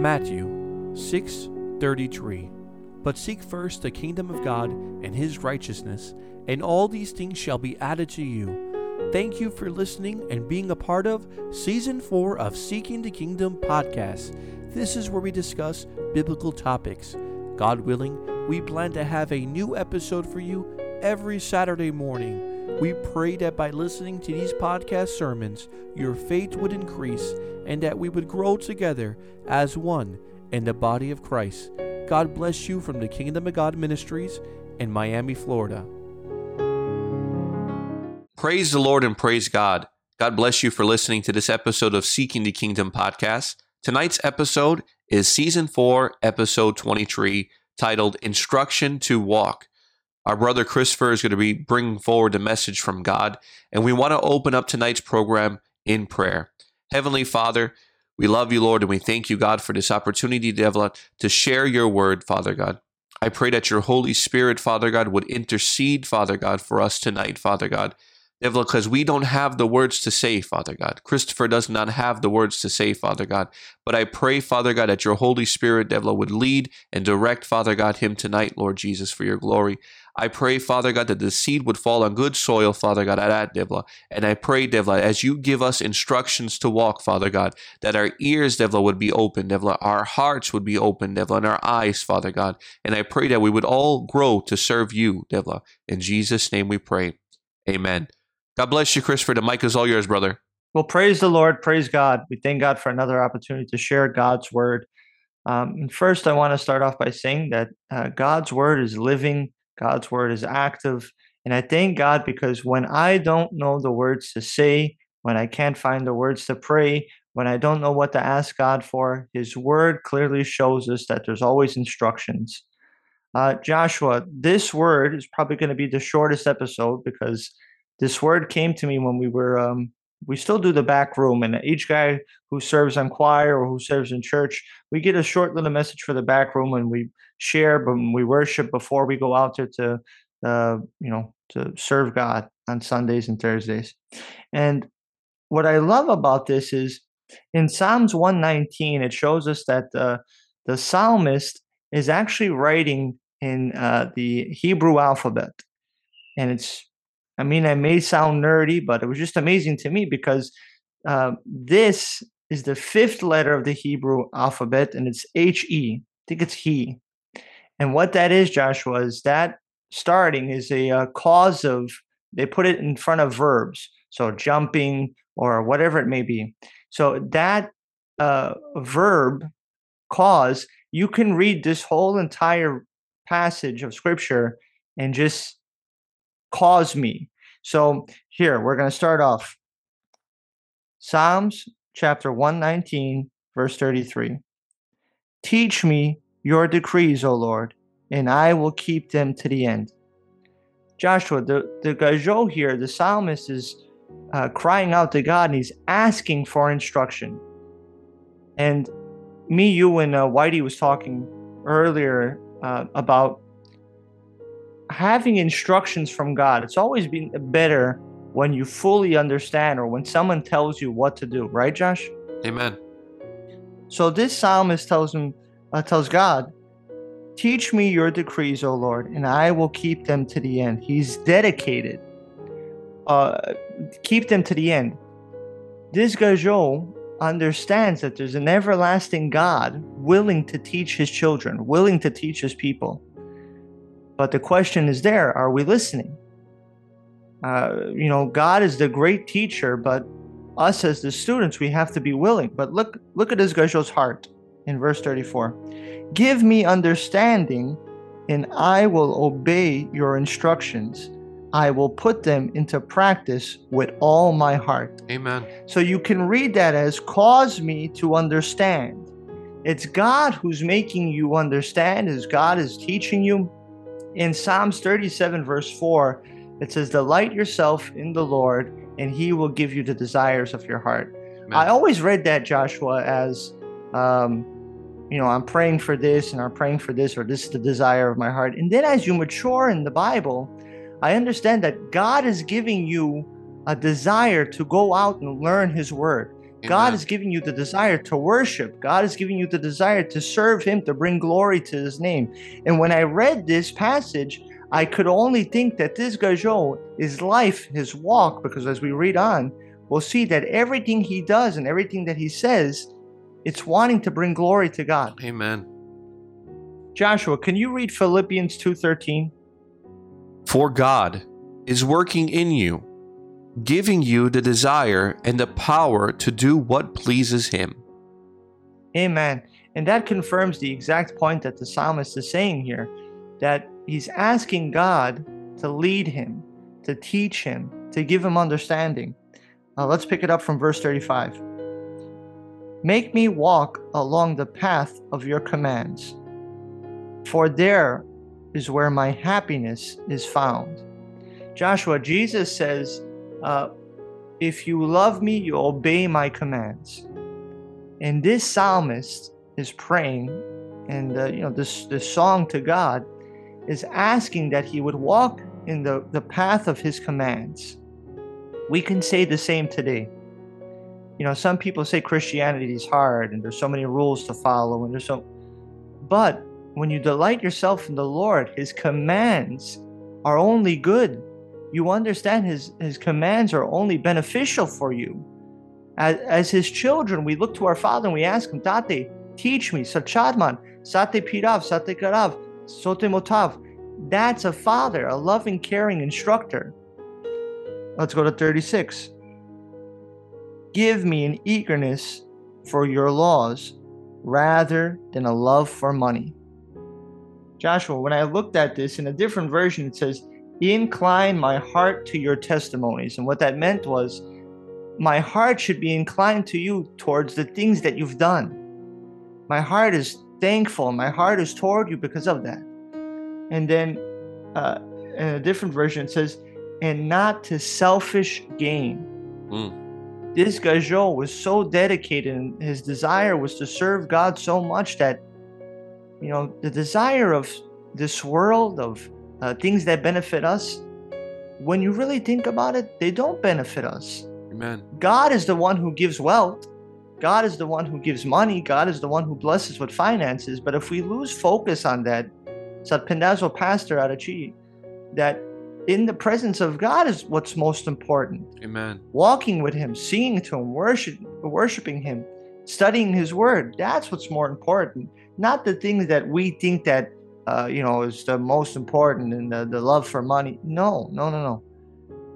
Matthew 6:33 But seek first the kingdom of God and his righteousness, and all these things shall be added to you. Thank you for listening and being a part of season 4 of Seeking the Kingdom podcast. This is where we discuss biblical topics. God willing, we plan to have a new episode for you every Saturday morning. We pray that by listening to these podcast sermons, your faith would increase and that we would grow together as one in the body of Christ. God bless you from the Kingdom of God Ministries in Miami, Florida. Praise the Lord and praise God. God bless you for listening to this episode of Seeking the Kingdom podcast. Tonight's episode is season 4, episode 23, titled Instruction to Walk. Our brother Christopher is going to be bringing forward the message from God, and we want to open up tonight's program in prayer. Heavenly Father, we love you, Lord, and we thank you, God, for this opportunity, Devla, to share your word, Father God. I pray that your Holy Spirit, Father God, would intercede, Father God, for us tonight, Father God. Devla, because we don't have the words to say, Father God. Christopher does not have the words to say, Father God. But I pray, Father God, that your Holy Spirit, Devla, would lead and direct, Father God, him tonight, Lord Jesus, for your glory. I pray, Father God, that the seed would fall on good soil, Father God, at Devla. And I pray, Devla, as you give us instructions to walk, Father God, that our ears, Devla, would be open, Devla, our hearts would be open, Devla, and our eyes, Father God. And I pray that we would all grow to serve you, Devla. In Jesus' name we pray. Amen. God bless you, Christopher. The mic is all yours, brother. Well, praise the Lord. Praise God. We thank God for another opportunity to share God's word. Um, first, I want to start off by saying that uh, God's word is living God's word is active. And I thank God because when I don't know the words to say, when I can't find the words to pray, when I don't know what to ask God for, His word clearly shows us that there's always instructions. Uh, Joshua, this word is probably going to be the shortest episode because this word came to me when we were, um, we still do the back room, and each guy who serves on choir or who serves in church, we get a short little message for the back room and we share, but we worship before we go out there to, uh, you know, to serve God on Sundays and Thursdays. And what I love about this is in Psalms 119, it shows us that uh, the psalmist is actually writing in uh, the Hebrew alphabet. And it's, I mean, I may sound nerdy, but it was just amazing to me because uh, this is the fifth letter of the Hebrew alphabet and it's H E. I think it's he. And what that is, Joshua, is that starting is a, uh, cause of, they put it in front of verbs. So jumping or whatever it may be. So that uh, verb cause, you can read this whole entire passage of scripture and just cause me. So here, we're going to start off. Psalms chapter 119, verse 33. Teach me your decrees, O Lord, and I will keep them to the end. Joshua, the, the Gajo here, the psalmist is uh, crying out to God and he's asking for instruction. And me, you, and uh, Whitey was talking earlier uh, about having instructions from God. It's always been better when you fully understand or when someone tells you what to do, right, Josh? Amen. So this psalmist tells him, uh, tells God, Teach me your decrees, O Lord, and I will keep them to the end. He's dedicated. Uh, keep them to the end. This Gajo understands that there's an everlasting God willing to teach his children, willing to teach his people. But the question is there are we listening? Uh, you know, God is the great teacher, but us as the students, we have to be willing. But look, look at this Gajo's heart in verse 34. Give me understanding, and I will obey your instructions. I will put them into practice with all my heart. Amen. So you can read that as cause me to understand. It's God who's making you understand, as God is teaching you. In Psalms 37, verse 4, it says, Delight yourself in the Lord, and he will give you the desires of your heart. Amen. I always read that, Joshua, as um, you know, I'm praying for this and I'm praying for this, or this is the desire of my heart. And then as you mature in the Bible, I understand that God is giving you a desire to go out and learn His Word. God is giving you the desire to worship. God is giving you the desire to serve Him, to bring glory to His name. And when I read this passage, I could only think that this Gajo, his life, his walk, because as we read on, we'll see that everything he does and everything that he says, it's wanting to bring glory to God. Amen. Joshua, can you read Philippians 2:13? For God is working in you, giving you the desire and the power to do what pleases Him. Amen. And that confirms the exact point that the psalmist is saying here that he's asking God to lead him, to teach him, to give him understanding. Uh, let's pick it up from verse 35. Make me walk along the path of your commands, for there is where my happiness is found. Joshua, Jesus says, uh, If you love me, you obey my commands. And this psalmist is praying, and uh, you know this this song to God is asking that he would walk in the, the path of his commands. We can say the same today. You know, some people say Christianity is hard and there's so many rules to follow and there's so but when you delight yourself in the Lord, his commands are only good. You understand his his commands are only beneficial for you. As, as his children, we look to our Father and we ask him, Tate, teach me, Sachadman, Sate Pirav, Sate Karav, Sote Motav. That's a father, a loving, caring instructor. Let's go to 36. Give me an eagerness for your laws rather than a love for money. Joshua, when I looked at this in a different version, it says, Incline my heart to your testimonies. And what that meant was, my heart should be inclined to you towards the things that you've done. My heart is thankful. My heart is toward you because of that. And then uh, in a different version, it says, and not to selfish gain. Mm. This Gajo was so dedicated, and his desire was to serve God so much that, you know, the desire of this world, of uh, things that benefit us, when you really think about it, they don't benefit us. Amen. God is the one who gives wealth. God is the one who gives money. God is the one who blesses with finances. But if we lose focus on that, said Pendazo pastor out Arachi, that in the presence of God is what's most important. Amen. Walking with Him, singing to Him, worship, worshiping Him, studying His Word. That's what's more important. Not the things that we think that uh, you know is the most important and the, the love for money. No, no, no, no.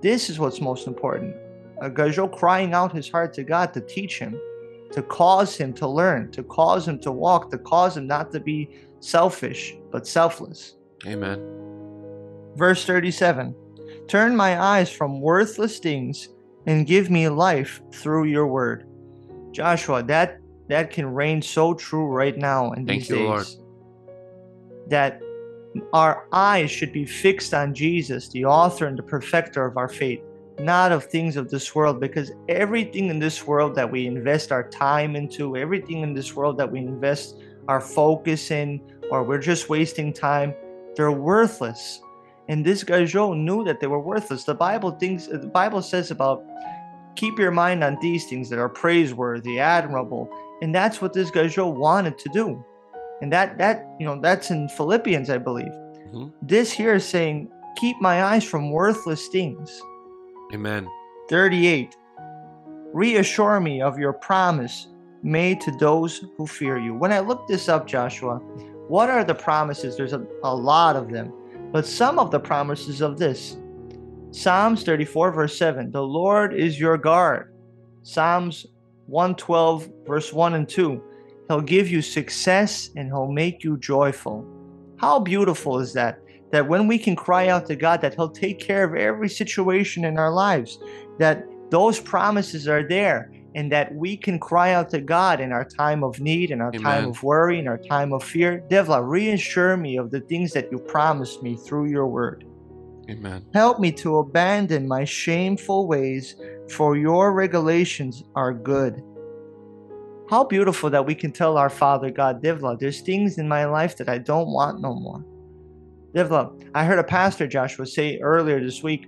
This is what's most important. A Gajo crying out his heart to God to teach him, to cause him to learn, to cause him to walk, to cause him not to be selfish, but selfless. Amen. Verse 37 Turn my eyes from worthless things and give me life through your word. Joshua, that that can reign so true right now in Thank these you, days. Lord. That our eyes should be fixed on Jesus, the author and the perfecter of our faith, not of things of this world, because everything in this world that we invest our time into, everything in this world that we invest our focus in, or we're just wasting time, they're worthless. And this guy Gajo knew that they were worthless. The Bible thinks the Bible says about keep your mind on these things that are praiseworthy, admirable. And that's what this guy Gajo wanted to do. And that that you know that's in Philippians, I believe. Mhm. This here is saying, keep my eyes from worthless things. Amen. 38. Reassure me of your promise made to those who fear you. When I looked this up, Joshua, what are the promises? There's a, a lot of them, but some of the promises of this Psalms 34, verse 7 The Lord is your guard. Psalms 112, verse 1 and 2 He'll give you success and He'll make you joyful. How beautiful is that? That when we can cry out to God, that He'll take care of every situation in our lives, that those promises are there, and that we can cry out to God in our time of need, in our time of worry, in our time of fear. Devla, reassure me of the things that you promised me through your word. Amen. Help me to abandon my shameful ways, for your regulations are good. How beautiful that we can tell our Father God, Devla, there's things in my life that I don't want no more. Devla, I heard a pastor, Joshua, say earlier this week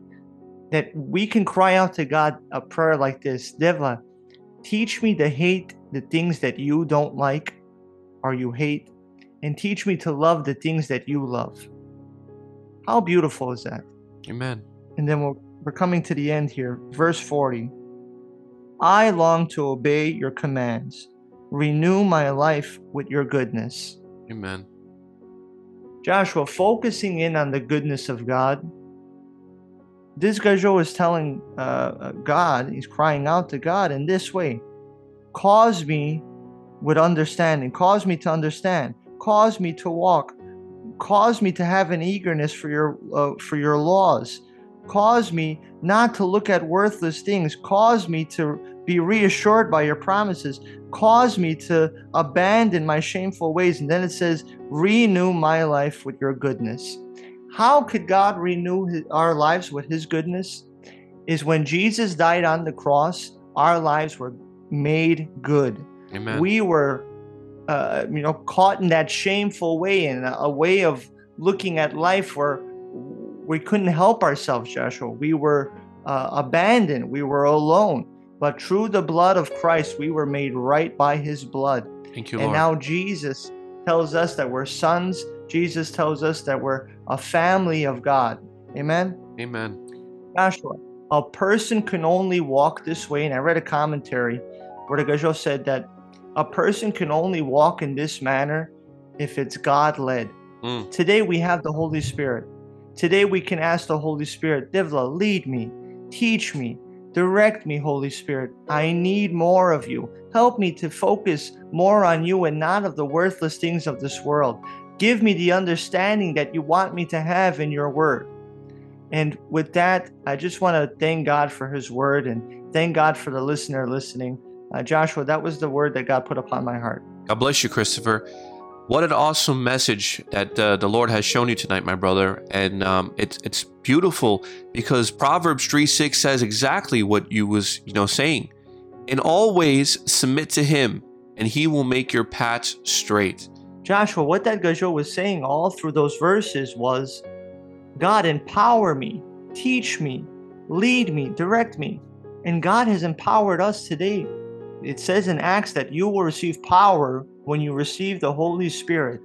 that we can cry out to God a prayer like this Divla, Teach me to hate the things that you don't like or you hate, and teach me to love the things that you love. How beautiful is that? Amen. And then we're, we're coming to the end here. Verse 40 I long to obey your commands. Renew my life with your goodness. Amen. Joshua, focusing in on the goodness of God. This Gajo is telling uh, God, he's crying out to God in this way. Cause me with understanding, cause me to understand, cause me to walk, cause me to have an eagerness for your, uh, for your laws, cause me not to look at worthless things, cause me to be reassured by your promises, cause me to abandon my shameful ways. And then it says, renew my life with your goodness. How could God renew his, our lives with his goodness? Is when Jesus died on the cross, our lives were made good. Amen. We were, uh, you know, caught in that shameful way, in a, a way of looking at life where we couldn't help ourselves, Joshua. We were uh, abandoned. We were alone. But through the blood of Christ, we were made right by his blood. Thank you, and Lord. now Jesus tells us that we're sons. Jesus tells us that we're a family of God. Amen. Amen. Joshua, a person can only walk this way. And I read a commentary where the Gajo said that a person can only walk in this manner if it's God led. Mm. Today we have the Holy Spirit. Today we can ask the Holy Spirit, Divla, lead me, teach me, direct me, Holy Spirit. I need more of you. Help me to focus more on you and not of the worthless things of this world. Give me the understanding that you want me to have in your word. And with that, I just want to thank God for his word and thank God for the listener listening. Uh, Joshua, that was the word that God put upon my heart. God bless you, Christopher. What an awesome message that uh, the Lord has shown you tonight, my brother. And um, it's it's beautiful because Proverbs 3 6 says exactly what you was, you know, saying. In all ways, submit to him, and he will make your paths straight. Joshua, what that Gajo was saying all through those verses was God, empower me, teach me, lead me, direct me. And God has empowered us today. It says in Acts that you will receive power when you receive the Holy Spirit.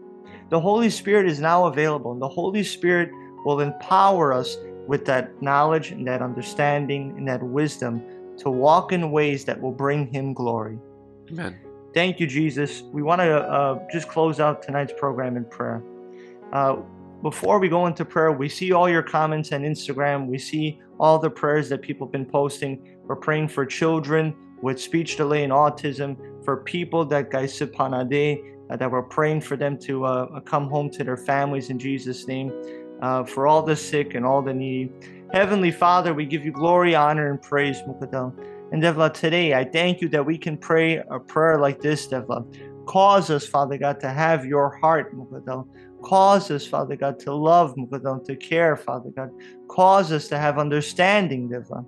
The Holy Spirit is now available, and the Holy Spirit will empower us with that knowledge and that understanding and that wisdom to walk in ways that will bring Him glory. Amen. Thank you, Jesus. We want to uh, just close out tonight's program in prayer. Uh, before we go into prayer, we see all your comments on Instagram. We see all the prayers that people have been posting. We're praying for children with speech delay and autism, for people that guys uh, that we're praying for them to uh, come home to their families in Jesus' name, uh, for all the sick and all the needy. Heavenly Father, we give you glory, honor, and praise, Mukadal. And Devla, today I thank you that we can pray a prayer like this, Devla. Cause us, Father God, to have your heart, Mukadal. Cause us, Father God, to love, Mukadal, to care, Father God. Cause us to have understanding, Devla.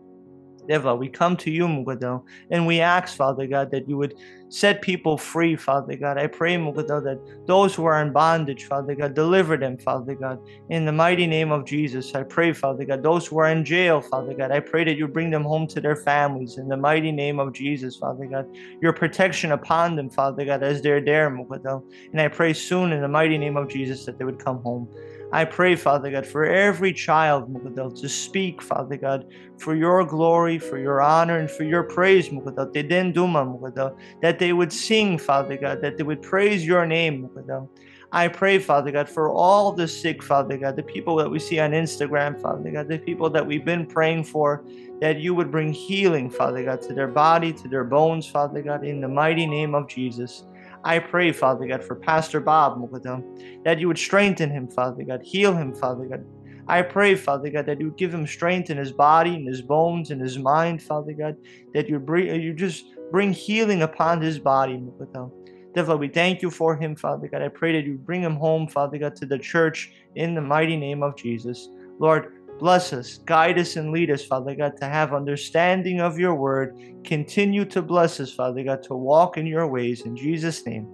Deva, we come to you, Mugadal, and we ask, Father God, that you would set people free, Father God. I pray, Mugadal, that those who are in bondage, Father God, deliver them, Father God. In the mighty name of Jesus, I pray, Father God, those who are in jail, Father God, I pray that you bring them home to their families. In the mighty name of Jesus, Father God, your protection upon them, Father God, as they're there, Mugadal. And I pray soon, in the mighty name of Jesus, that they would come home. I pray, Father God, for every child, Mukadal, to speak, Father God, for your glory, for your honor, and for your praise, Mukadal. Mukadal, that they would sing, Father God, that they would praise your name, Mukadal. I pray, Father God, for all the sick, Father God, the people that we see on Instagram, Father God, the people that we've been praying for, that you would bring healing, Father God, to their body, to their bones, Father God, in the mighty name of Jesus. I pray, Father God, for Pastor Bob Mukadam, that you would strengthen him, Father God, heal him, Father God. I pray, Father God, that you would give him strength in his body, in his bones, in his mind, Father God, that you bring, uh, you just bring healing upon his body, Mukadam. Therefore, we thank you for him, Father God. I pray that you bring him home, Father God, to the church in the mighty name of Jesus. Lord, Bless us, guide us, and lead us, Father God, to have understanding of your word. Continue to bless us, Father God, to walk in your ways. In Jesus' name,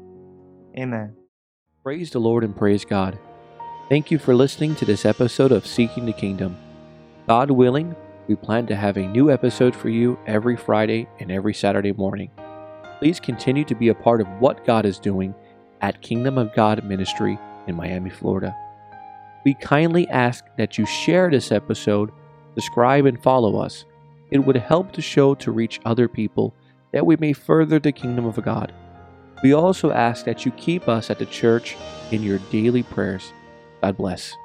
amen. Praise the Lord and praise God. Thank you for listening to this episode of Seeking the Kingdom. God willing, we plan to have a new episode for you every Friday and every Saturday morning. please continue to be a part of what God is doing at Kingdom of God Ministry in Miami, Florida. We kindly ask that you share this episode, subscribe, and follow us. It would help the show to reach other people that we may further the kingdom of God. We also ask that you keep us at the church in your daily prayers. God bless.